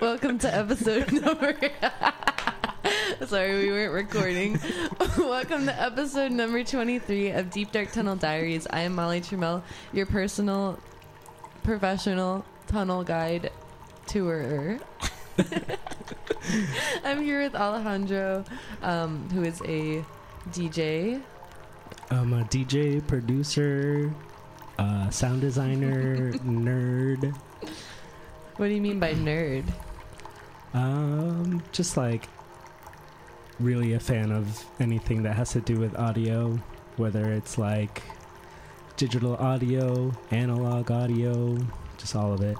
Welcome to episode number. Sorry, we weren't recording. Welcome to episode number 23 of Deep Dark Tunnel Diaries. I am Molly Trammell, your personal, professional tunnel guide tourer. I'm here with Alejandro, um, who is a DJ. I'm a DJ, producer, uh, sound designer, nerd. What do you mean by nerd? Um, just like really a fan of anything that has to do with audio, whether it's like digital audio, analog audio, just all of it.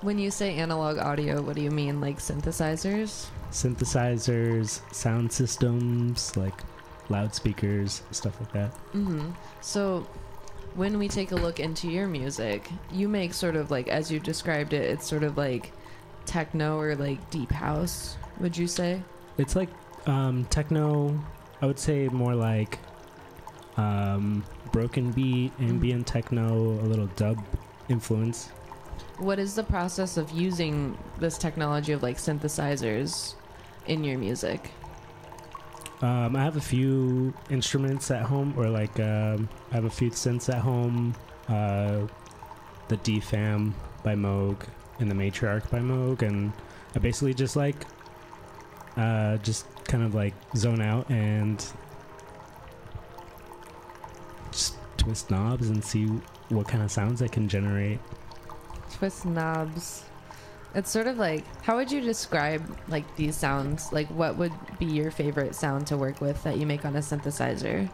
When you say analog audio, what do you mean? Like synthesizers? Synthesizers, sound systems, like loudspeakers, stuff like that. Mm-hmm. So, when we take a look into your music, you make sort of like, as you described it, it's sort of like techno or like deep house. Would you say? It's like um, techno. I would say more like um, broken beat, ambient techno, a little dub influence. What is the process of using this technology of like synthesizers in your music? Um, I have a few instruments at home, or like um, I have a few synths at home. Uh, the DFAM by Moog and the Matriarch by Moog, and I basically just like uh, just kind of like zone out and just twist knobs and see what kind of sounds I can generate. Twist knobs. It's sort of like how would you describe like these sounds? Like what would be your favorite sound to work with that you make on a synthesizer?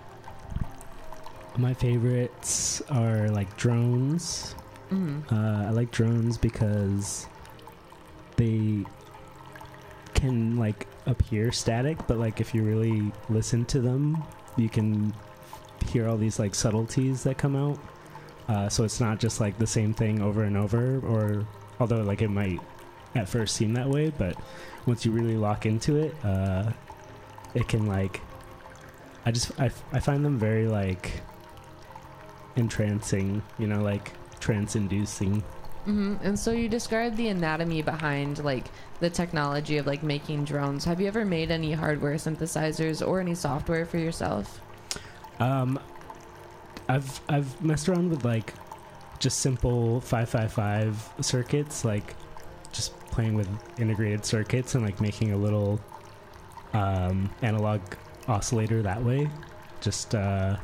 My favorites are like drones. hmm Uh, I like drones because they can like appear static, but like if you really listen to them, you can hear all these like subtleties that come out. Uh, so it's not just like the same thing over and over, or although like it might at first seem that way, but once you really lock into it, uh, it can like. I just I, I find them very like entrancing, you know, like trance inducing. hmm And so you described the anatomy behind like the technology of like making drones. Have you ever made any hardware synthesizers or any software for yourself? Um, I've I've messed around with like just simple five five five circuits, like just playing with integrated circuits and like making a little um, analog oscillator that way. Just uh,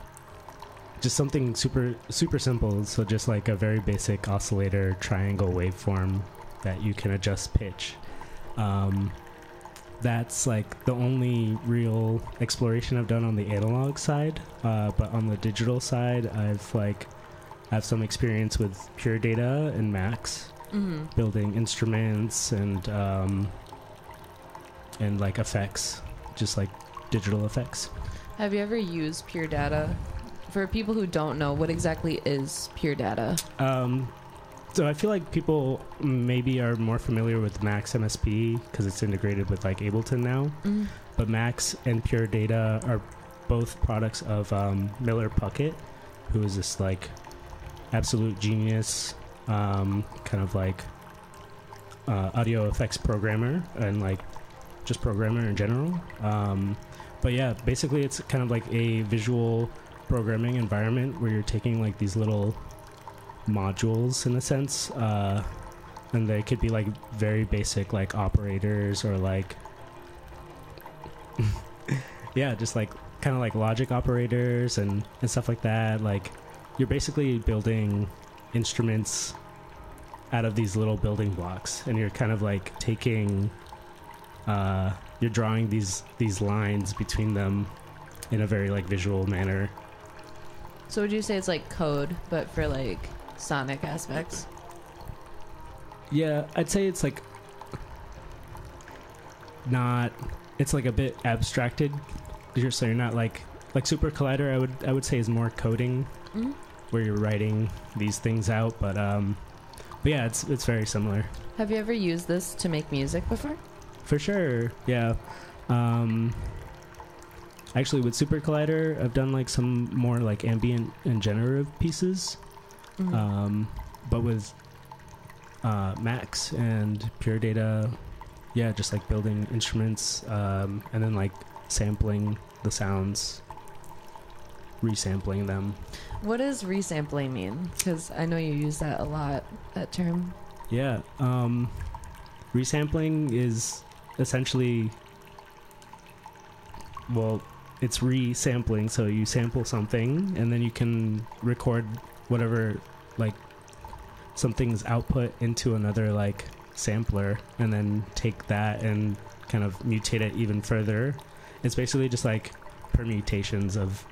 just something super super simple. So just like a very basic oscillator triangle waveform that you can adjust pitch. Um, that's like the only real exploration I've done on the analog side. Uh, but on the digital side, I've like have some experience with Pure Data and Max, hmm building instruments and um, and like effects, just like digital effects. Have you ever used Pure Data? For people who don't know, what exactly is Pure Data? Um, so I feel like people maybe are more familiar with Max MSP because it's integrated with like Ableton now. Mm-hmm. but Max and Pure Data are both products of um, Miller Puckette, who is this like absolute genius, um, kind of like uh, audio effects programmer and like just programmer in general. Um, but yeah, basically it's kind of like a visual programming environment where you're taking like these little modules in a sense, uh, and they could be like very basic like operators or like yeah, just like kind of like logic operators and, and stuff like that. Like you're basically building instruments out of these little building blocks and you're kind of like taking uh you're drawing these these lines between them in a very like visual manner. So would you say it's like code, but for like sonic aspects? Yeah, I'd say it's like not it's like a bit abstracted. You're so you're not like like SuperCollider I would I would say is more coding Mhm. Where you're writing these things out, but um but yeah, it's it's very similar. Have you ever used this to make music before? For sure. Yeah. Um actually with SuperCollider I've done like some more like ambient and generative pieces. Mhm. Um but with uh, Max and Pure Data. Yeah, just like building instruments um, and then like sampling the sounds, resampling them. What does resampling mean? Because I know you use that a lot, that term. Yeah, um, resampling is essentially, well, it's resampling. So you sample something, and then you can record whatever, like, something's output into another like sampler, and then take that and kind of mutate it even further. It's basically just like permutations of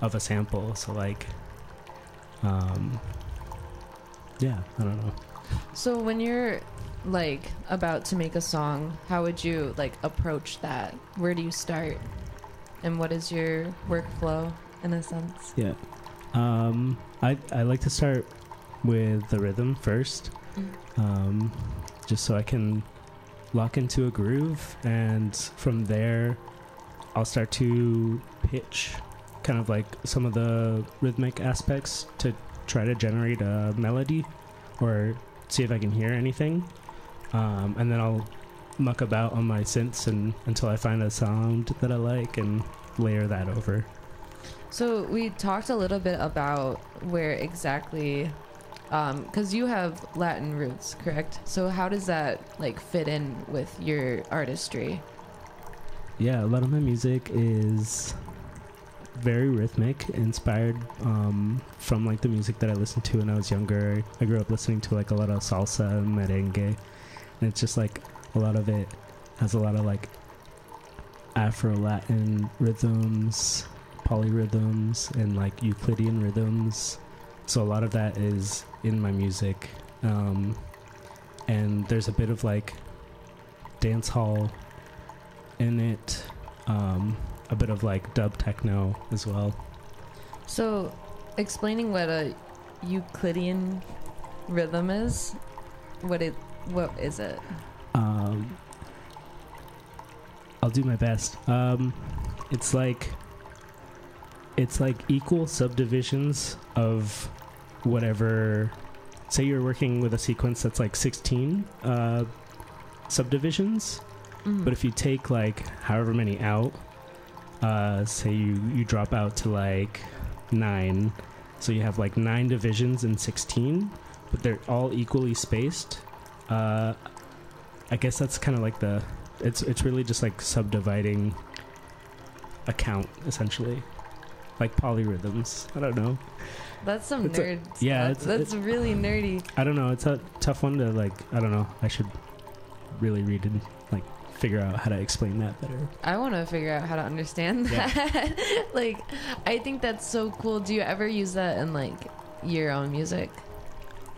of a sample. So like, um, yeah, I don't know. So when you're like about to make a song, how would you like approach that? Where do you start? And what is your workflow in a sense? Yeah. Um, I I like to start with the rhythm first, um, just so I can lock into a groove, and from there, I'll start to pitch kind of like some of the rhythmic aspects to try to generate a melody or see if I can hear anything. Um, and then I'll muck about on my synths and until I find a sound that I like and layer that over. So we talked a little bit about where exactly, because you have Latin roots, correct? So how does that like fit in with your artistry? Yeah, a lot of my music is very rhythmic, inspired um, from like the music that I listened to when I was younger. I grew up listening to like a lot of salsa and merengue, and it's just like a lot of it has a lot of like Afro Latin rhythms, polyrhythms, and like Euclidean rhythms. So a lot of that is in my music, um, and there's a bit of like dance hall in it. Um, a bit of like dub techno as well. So, explaining what a Euclidean rhythm is, what it what is it? Um, I'll do my best. Um, it's like it's like equal subdivisions of whatever. Say you're working with a sequence that's like 16 uh, subdivisions, Mhm. but if you take like however many out, uh, say you you drop out to like nine, so you have like nine divisions in 16, but they're all equally spaced. Uh, I guess that's kind of like the it's it's really just like subdividing a count essentially, like polyrhythms. I don't know. that's some it's a- nerd. yeah, it's- that's really nerdy. I don't know. It's a tough one to like. I don't know. I should really read and like figure out how to explain that better. I want to figure out how to understand Yeah. that. like, I think that's so cool. Do you ever use that in like your own music?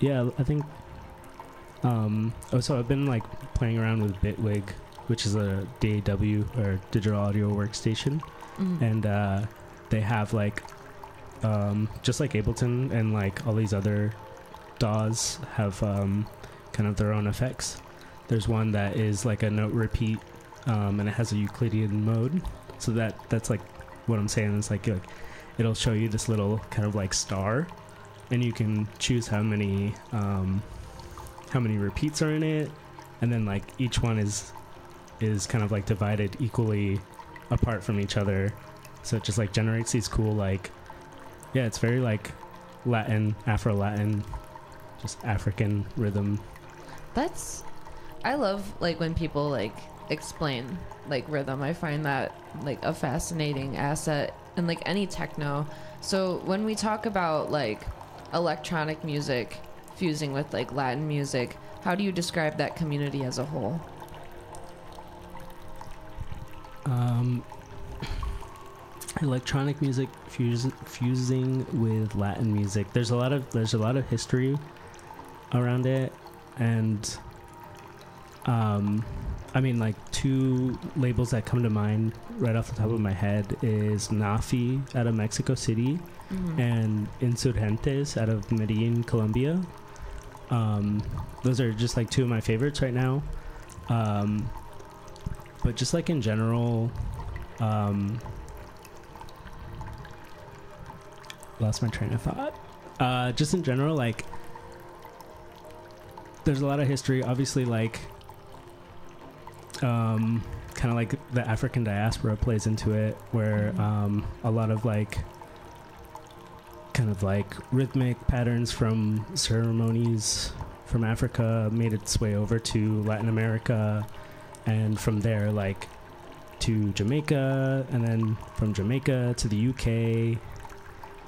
Yeah, I think. Um. Oh, so I've been like playing around with Bitwig, which is a DAW or digital audio workstation, Mhm. and uh, they have like, um, just like Ableton and like all these other DAWs have um, kind of their own effects. There's one that is like a note repeat, um, and it has a Euclidean mode. So that that's like what I'm saying is like, like it'll show you this little kind of like star, and you can choose how many um, how many repeats are in it, and then like each one is is kind of like divided equally apart from each other. So it just like generates these cool like yeah, it's very like Latin, Afro Latin, just African rhythm. That's I love like when people like explain like rhythm. I find that like a fascinating asset in like any techno. So when we talk about like electronic music fusing with like Latin music, how do you describe that community as a whole? Um, electronic music fuse, fusing with Latin music. There's a lot of there's a lot of history around it, and um, I mean like two labels that come to mind right off the top of my head is NAAFI out of Mexico City Mhm. and Insurgentes out of Medellin, Colombia. Um, those are just like two of my favorites right now. Um, but just like in general, um, lost my train of thought. Uh, just in general, like there's a lot of history. Obviously, like um, kind of like the African diaspora plays into it, where Mhm. um, a lot of like kind of like rhythmic patterns from ceremonies from Africa made its way over to Latin America, and from there, like to Jamaica, and then from Jamaica to the UK,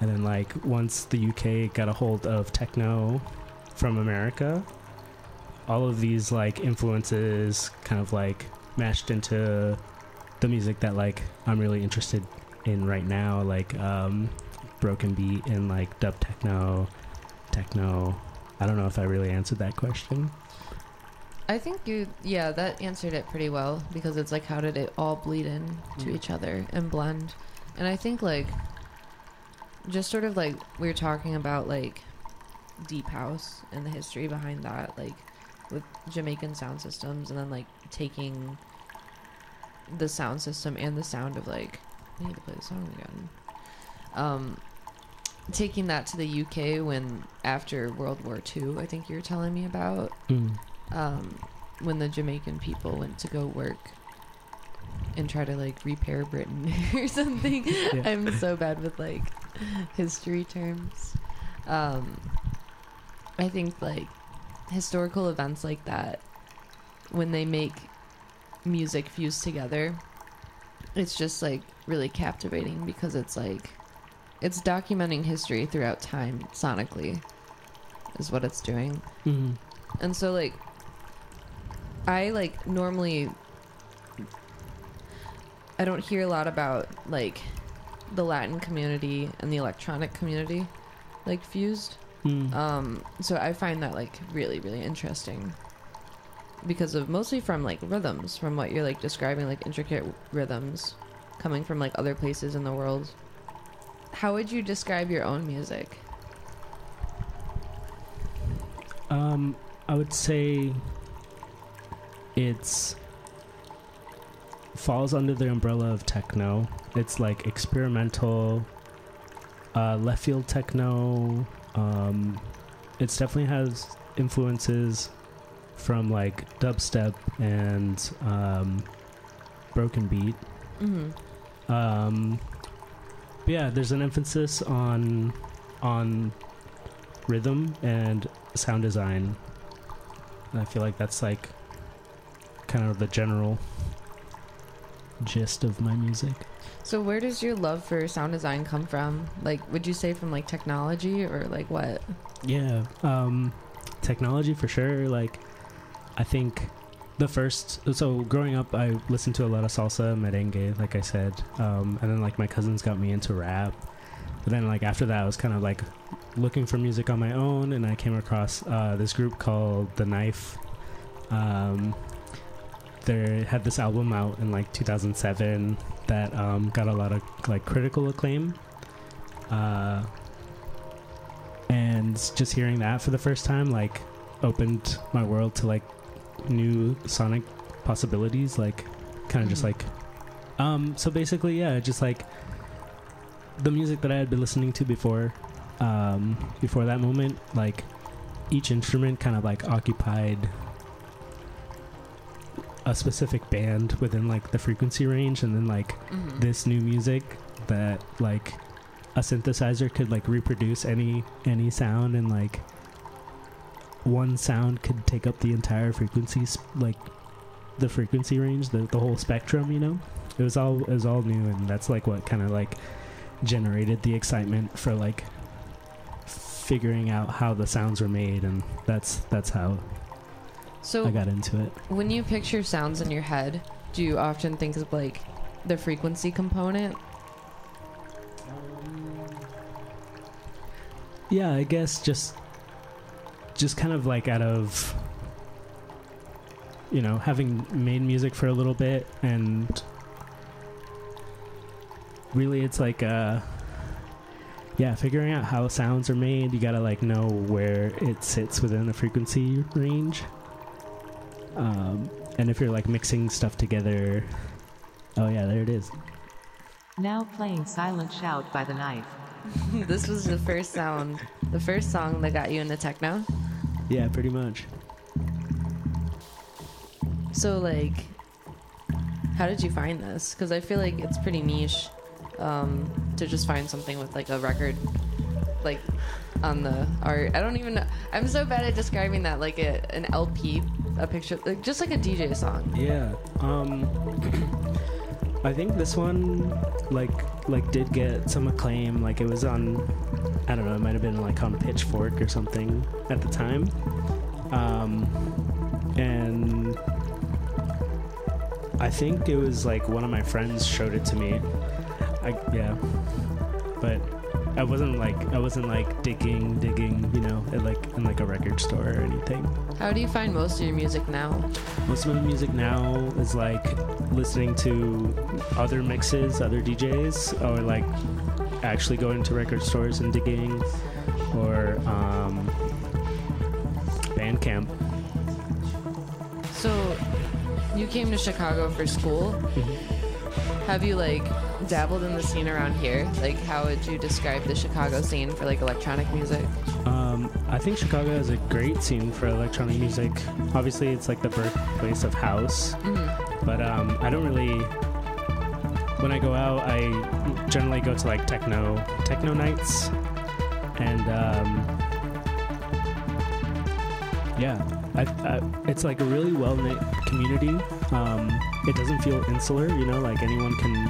and then like once the UK got a hold of techno from America, all of these like influences kind of like mashed into the music that like I'm really interested in right now, like um, broken beat and like dub techno, techno. I don't know if I really answered that question. I think you, yeah, that answered it pretty well because it's like, how did it all bleed in to Mm. each other and blend? And I think like, just sort of like we were talking about like deep house and the history behind that, like with Jamaican sound systems, and then like taking the sound system and the sound of like, I need to play the song again. Um, taking that to the UK when after World War II, I think you were telling me about um, when the Jamaican people went to go work and try to like repair Britain or something. I'm so bad with like history terms. Um, I think like historical events like that, when they make music fused together, it's just like really captivating because it's like it's documenting history throughout time sonically, is what it's doing. Mm. And so like I like normally I don't hear a lot about like the Latin community and the electronic community like fused. Mm. Um so I find that like really really interesting because of mostly from like rhythms from what you're like describing like intricate rhythms coming from like other places in the world. How would you describe your own music? Um, I would say it's falls under the umbrella of techno. It's like experimental, uh, left field techno. Um, it definitely has influences from like dubstep and um, broken beat. Mhm. Um, but yeah, there's an emphasis on on rhythm and sound design. And I feel like that's like kind of the general gist of my music. So where does your love for sound design come from? Like would you say from like technology or like what? Yeah, um, technology for sure. Like, I think the first. So growing up, I listened to a lot of salsa, merengue, like I said, um, and then like my cousins got me into rap. But then like after that, I was kind of like looking for music on my own, and I came across uh, this group called The Knife. Um, they had this album out in like 2007 that um, got a lot of like critical acclaim. Uh, and just hearing that for the first time like opened my world to like new sonic possibilities like kind of just Mhm. like um so basically yeah just like the music that i had been listening to before um before that moment like each instrument kind of like occupied a specific band within like the frequency range and then like Mhm. this new music that like a synthesizer could like reproduce any any sound and like one sound could take up the entire frequencies like the frequency range the, the whole spectrum you know it was all it was all new and that's like what kind of like generated the excitement for like figuring out how the sounds were made and that's that's how So i got into it when you picture sounds in your head, do you often think of like the frequency component? Yeah, I guess just just kind of like out of you know, having made music for a little bit and really it's like uh yeah, figuring out how sounds are made, you got to like know where it sits within the frequency range. Um and if you're like mixing stuff together, oh yeah, there it is. Now playing Silent Shout by the Knife. this was the first sound, the first song that got you into techno. Yeah, pretty much. So like, how did you find this? Because I feel like it's pretty niche um, to just find something with like a record, like on the art. I don't even know. I'm so bad at describing that, like a, an LP, a picture, like just like a DJ song. Yeah. Um I think this one like like did get some acclaim. Like it was on I don't know, it might have been like on Pitchfork or something at the time. Um and I think it was like one of my friends showed it to me. I yeah. But I wasn't like I wasn't like digging, digging, you know, at like in like a record store or anything. How do you find most of your music now? Most of my music now is like listening to other mixes, other DJs, or like actually going to record stores and digging, or um, Bandcamp. So, you came to Chicago for school. Have you like dabbled in the scene around here? Like, how would you describe the Chicago scene for like electronic music? Um, I think Chicago is a great scene for electronic music. Obviously, it's like the birthplace of house, Mm-hmm. but um, I don't really. When I go out, I generally go to like techno techno nights, and um, yeah, I, I, it's like a really well knit community. Um, it doesn't feel insular, you know, like anyone can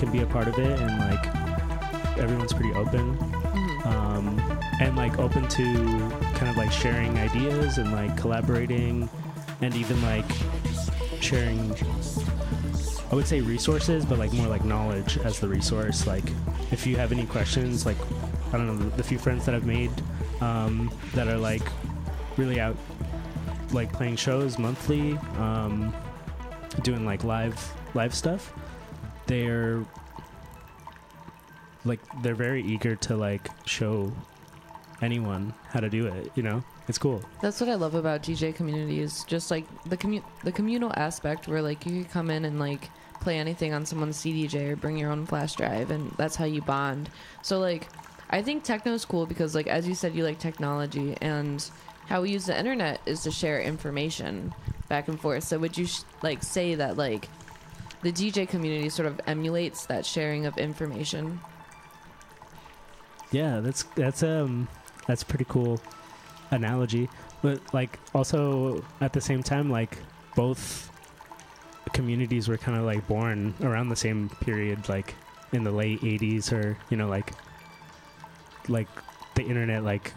can be a part of it, and like everyone's pretty open Mm-hmm. um, and like open to kind of like sharing ideas and like collaborating and even like sharing i would say resources but like more like knowledge as the resource like if you have any questions like i don't know the, the few friends that i've made um, that are like really out like playing shows monthly um, doing like live live stuff they're like they're very eager to like show anyone how to do it you know it's cool That's what I love about DJ community is just like the commu- the communal aspect where like you could come in and like play anything on someone's CDJ or bring your own flash drive and that's how you bond. So like I think techno is cool because like as you said you like technology and how we use the internet is to share information back and forth. So would you sh- like say that like the DJ community sort of emulates that sharing of information? yeah that's that's um that's pretty cool analogy but like also at the same time like both communities were kind of like born around the same period like in the late 80s or you know like like the internet like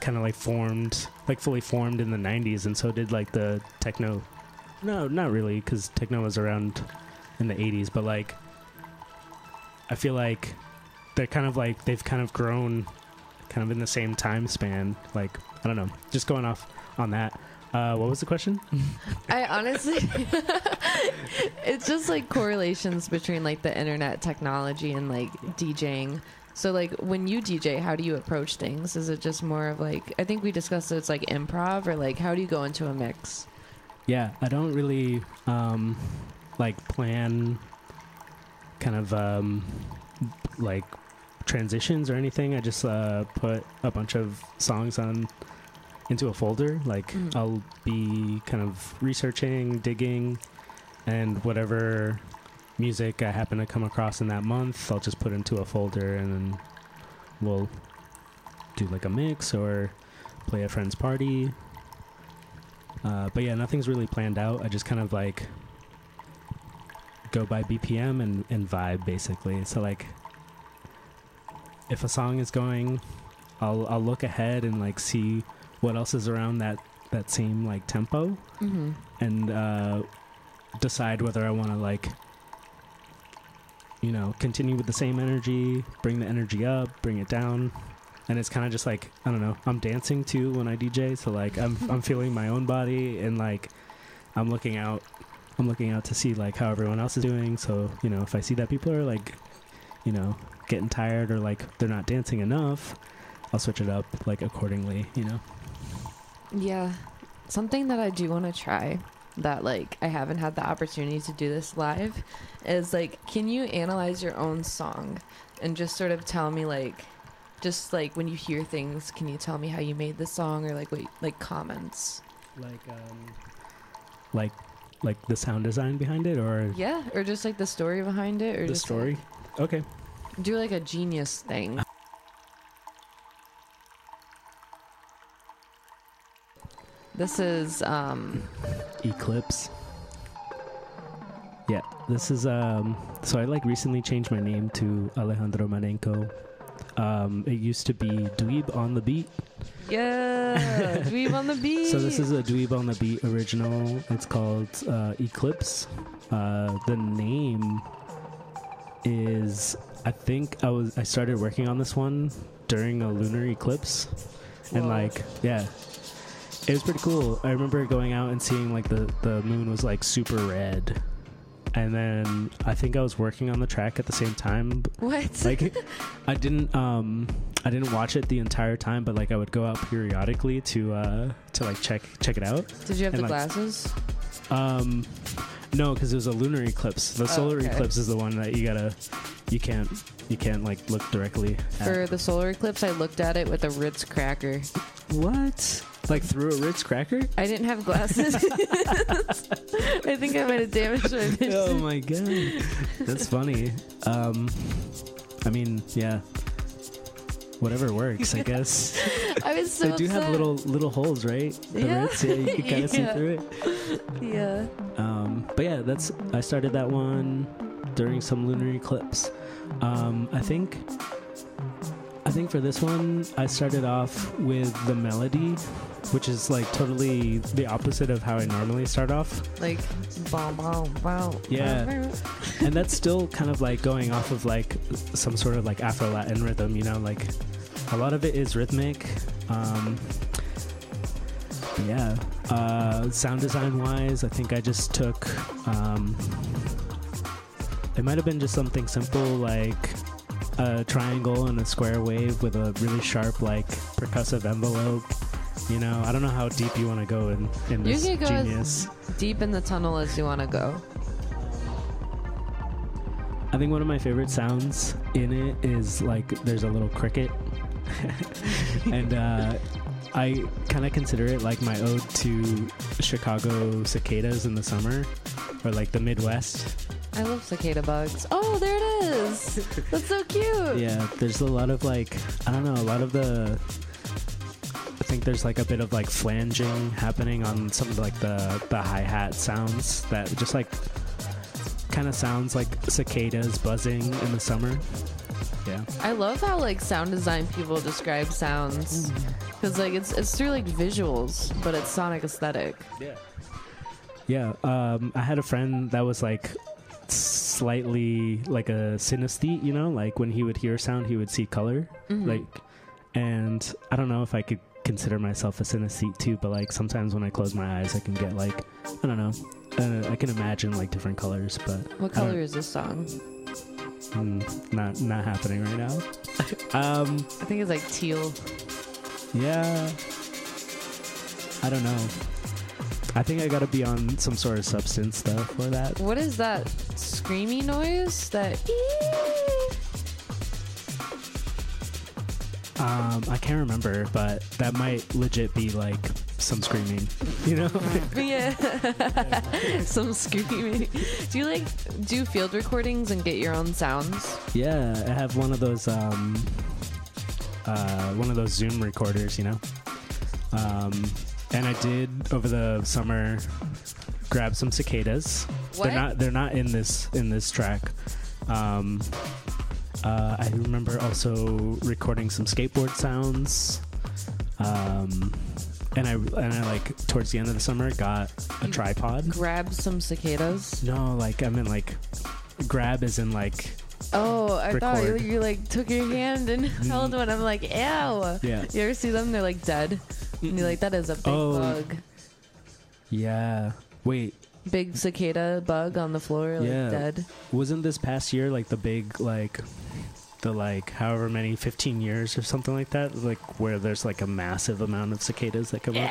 kind of like formed like fully formed in the 90s and so did like the techno no not really because techno was around in the 80s but like i feel like they're kind of like they've kind of grown kind of in the same time span like i don't know just going off on that uh, what was the question I honestly, it's just like correlations between like the internet technology and like DJing. So like when you DJ, how do you approach things? Is it just more of like I think we discussed it, it's like improv or like how do you go into a mix? Yeah, I don't really um, like plan kind of um, like transitions or anything. I just uh, put a bunch of songs on into a folder. Like Mhm. I'll be kind of researching, digging, and whatever music I happen to come across in that month, I'll just put into a folder, and then we'll do like a mix or play a friend's party. Uh, but yeah, nothing's really planned out. I just kind of like go by BPM and, and vibe basically. So like, if a song is going, I'll I'll look ahead and like see what else is around that that same like tempo Mm-hmm. and uh, decide whether I want to like you know continue with the same energy, bring the energy up, bring it down. And it's kind of just like I don't know. I'm dancing too when I DJ, so like I'm I'm feeling my own body and like I'm looking out. I'm looking out to see like how everyone else is doing. So you know if I see that people are like, you know, getting tired or like they're not dancing enough, I'll switch it up like accordingly. You know. Yeah. Something that I do want to try that like I haven't had the opportunity to do this live is like can you analyze your own song and just sort of tell me like just like when you hear things can you tell me how you made the song or like what like comments like um like like the sound design behind it or Yeah, or just like the story behind it, or the just story? Okay. do like a genius thing. This is um Eclipse. Yeah, this is um. So I like recently changed my name to Alejandro Marenco. Um, it used to be Dweeb on the Beat. yeah, Dweeb on the beat. So this is a Dweeb on the Beat original. It's called uh, Eclipse. Uh, the name is I think I was I started working on this one during a lunar eclipse, and like yeah, it was pretty cool. I remember going out and seeing like the the moon was like super red, and then I think I was working on the track at the same time. what? Like I didn't um I didn't watch it the entire time, but like I would go out periodically to uh to like check check it out. Did you have and, the like, glasses? Um, no, because it was a lunar eclipse. The Oh, solar okay. eclipse is the one that you gotta, you can't, you can't like look directly. At. For the solar eclipse, I looked at it with a Ritz cracker. what? Like through a Ritz cracker? I didn't have glasses. I think I might have damaged my vision. oh my god, that's funny. Um, I mean, yeah, whatever works, I guess. I was so they do have little little holes, right? The Yeah. Ritz, yeah, you can kind of see through it. Yeah. Um, but yeah, that's I started that one during some lunar eclipse. Um, I think I think for this one I started off with the melody, which is like totally the opposite of how I normally start off. Like, bow, bow, bow. Yeah. And that's still kind of like going off of like some sort of like Afro Latin rhythm, you know, like a lot of it is rhythmic. Um, yeah. Uh, sound design wise, I think I just took. Um, it might have been just something simple like a triangle and a square wave with a really sharp, like percussive envelope. You know, I don't know how deep you want to go in, in You this could go as- genius. Deep in the tunnel as you want to go. I think one of my favorite sounds in it is like there's a little cricket, and uh, I kind of consider it like my ode to Chicago cicadas in the summer, or like the Midwest. I love cicada bugs. Oh, there it is. That's so cute. Yeah, there's a lot of like I don't know, a lot of the. I think there's like a bit of like flanging happening on some of like the the hi hat sounds that just like kind of sounds like cicadas buzzing in the summer. Yeah. I love how like sound design people describe sounds because like it's it's through like visuals, but it's sonic aesthetic. Yeah. Yeah. Um, I had a friend that was like slightly like a synesthete, you know, like when he would hear sound, he would see color. Mhm. Like, and I don't know if I could consider myself a synesthete too, but like sometimes when I close my eyes, I can get like, I don't know, uh, I can imagine like different colors, but what color is this song? mm, not not happening right now. um, I think it's like teal. yeah, I don't know. I think I gotta be on some sort of substance though for that. What is that screamy noise? That Um, I can't remember, but that might legit be like some screaming, you know? yeah, some screaming. Do you like do field recordings and get your own sounds? yeah, I have one of those, um, uh, one of those Zoom recorders, you know? Um, and I did over the summer grab some cicadas. What? They're not, they're not in this, in this track. Um, uh, I remember also recording some skateboard sounds. Um, and I, and I like towards the end of the summer got a You- tripod. Grab some cicadas. No, like I mean like grab is in like Oh, I thought you, you like took your hand and held one. I'm like, ew. yeah. You ever see them? They're like dead. And like, that is a big Oh. bug. Yeah. Wait, Big cicada bug on the floor, like Yeah. dead. wasn't this past year like the big like the like however many 15 years or something like that like where there's like a massive amount of cicadas that come up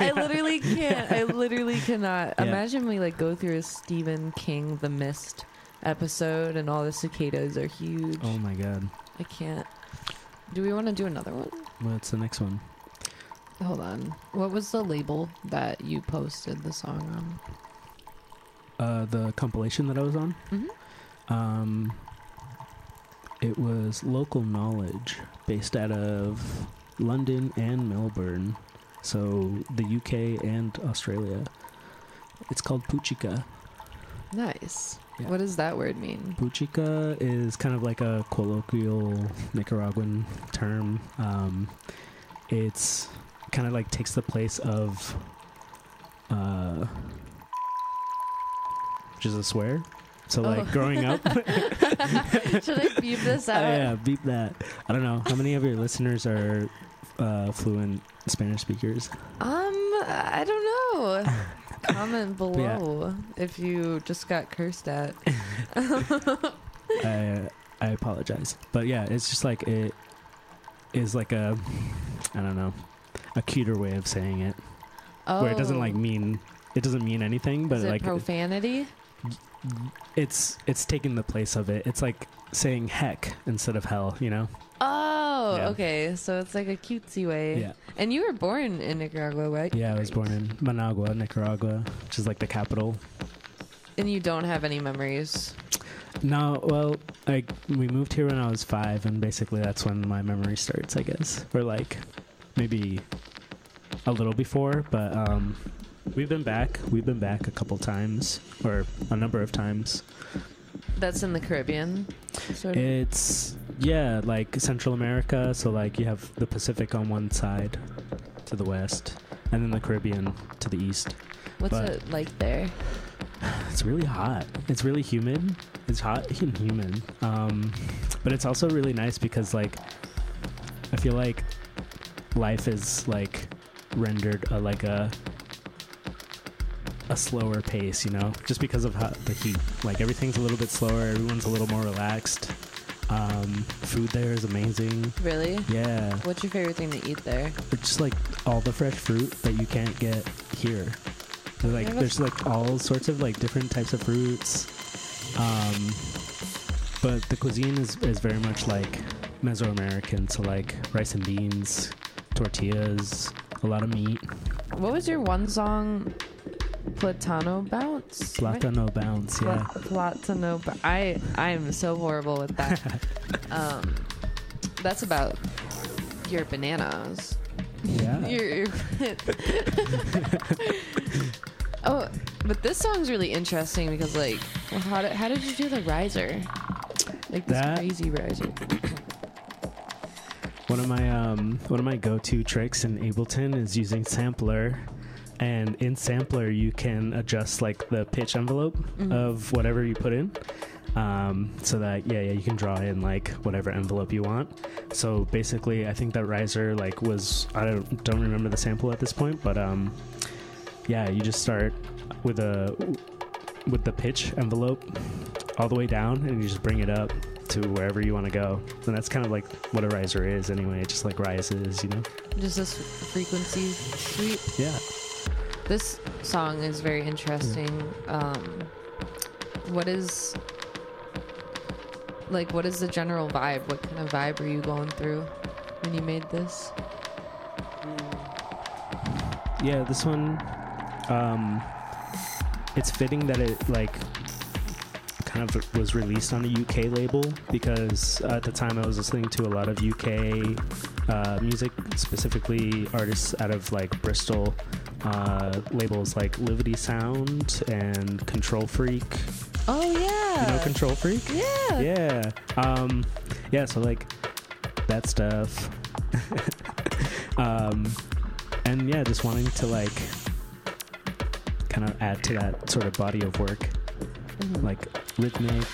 I literally can't. I literally cannot. Yeah. Imagine we like go through a Stephen King The Mist episode and all the cicadas are huge. oh my god I can't. Do we want to do another one? what's the next one Hold on. What was the label that you posted the song on? uh, the compilation that I was on. Mhm. Um, it was local knowledge based out of London and Melbourne, so the UK and Australia. It's called Puchica. Nice. Yeah. What does that word mean? Puchica is kind of like a colloquial Nicaraguan term. Um, it's kind of like takes the place of, uh, which is a swear. So like Oh. growing up, Should I beep this out Oh, yeah, beep that. I don't know how many of your listeners are uh, fluent Spanish speakers. Um, I don't know. Comment below if you just got cursed at. I I apologize, but yeah, it's just like it is like a I don't know a cuter way of saying it, Oh, where it doesn't like oh. mean it doesn't mean anything, but is it like profanity? it's it's taking the place of it. It's like saying heck instead of hell, you know? Oh, Yeah. okay. So it's like a cutesy way. Yeah, And you were born in Nicaragua, right? yeah. I was born in Managua, Nicaragua, which is like the capital. And you don't have any memories. No, well, I we moved here when I was five, and basically that's when my memory starts, I guess, or like maybe a little before. But um, we've been back. We've been back a couple times, or a number of times. That's in the Caribbean. Sort of. It's yeah, like Central America. So like you have the Pacific on one side to the west, and then the Caribbean to the east. What's but- it like there? It's really hot. It's really humid. It's hot and humid. Um, but it's also really nice because like I feel like life is like rendered a, like a a slower pace, you know, just because of how, the heat. Like everything's a little bit slower. Everyone's a little more relaxed. Um, food there is amazing. Really? Yeah, What's your favorite thing to eat there? it's just like all the fresh fruit that you can't get here. Like there's like all sorts of like different types of fruits. Um, but the cuisine is, is very much like Mesoamerican, so like rice and beans, tortillas, a lot of meat, What was your one song? Platano bounce. right? platano bounce, yeah. Pla- Platano. Ba- I I am so horrible with that. um, that's about your bananas. Yeah. Your, your oh, but this song's really interesting because like, how did how did you do the riser? Like this That- crazy riser. One of my um one of my go-to tricks in Ableton is using sampler. And in sampler you can adjust like the pitch envelope Mhm. of whatever you put in. Um, so that yeah yeah you can draw in like whatever envelope you want. So basically i think that riser like was i don't don't remember the sample at this point but um yeah you just start with a with the pitch envelope all the way down and you just bring it up to wherever you want to go and that's kind of like what a riser is anyway it just like rises you know Just this frequency sweep. yeah This song is very interesting. Um, what is like? What is the general vibe? What kind of vibe were you going through when you made this? yeah this one um it's fitting that it like kind of was released on a uk label because at the time i was listening to a lot of uk uh, music specifically artists out of like bristol uh, labels like livity sound and control freak Oh yeah. you know control freak yeah. yeah um yeah so like that stuff um and yeah just wanting to like kind of add to that sort of body of work Mhm. like rhythmic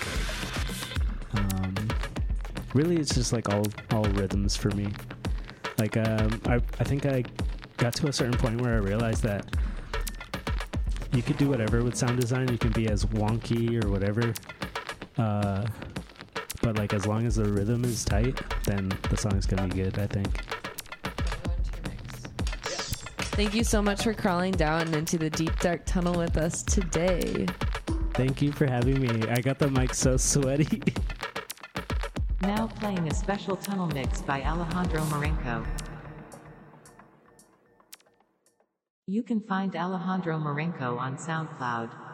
um really it's just like all all rhythms for me. Like um i i think i got to a certain point where i realized that you could do whatever with sound design. You can be as wonky or whatever uh but like as long as the rhythm is tight then the song's gonna be good i think. Thank you so much for crawling down into the deep dark tunnel with us today. Thank you for having me i got the mic so sweaty Now playing a special tunnel mix by Alejandro Marenco. You can find Alejandro Marenco on SoundCloud.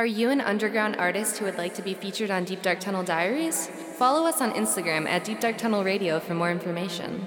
Are you an underground artist who would like to be featured on Deep Dark Tunnel Diaries? Follow us on Instagram at Deep Dark Tunnel Radio for more information.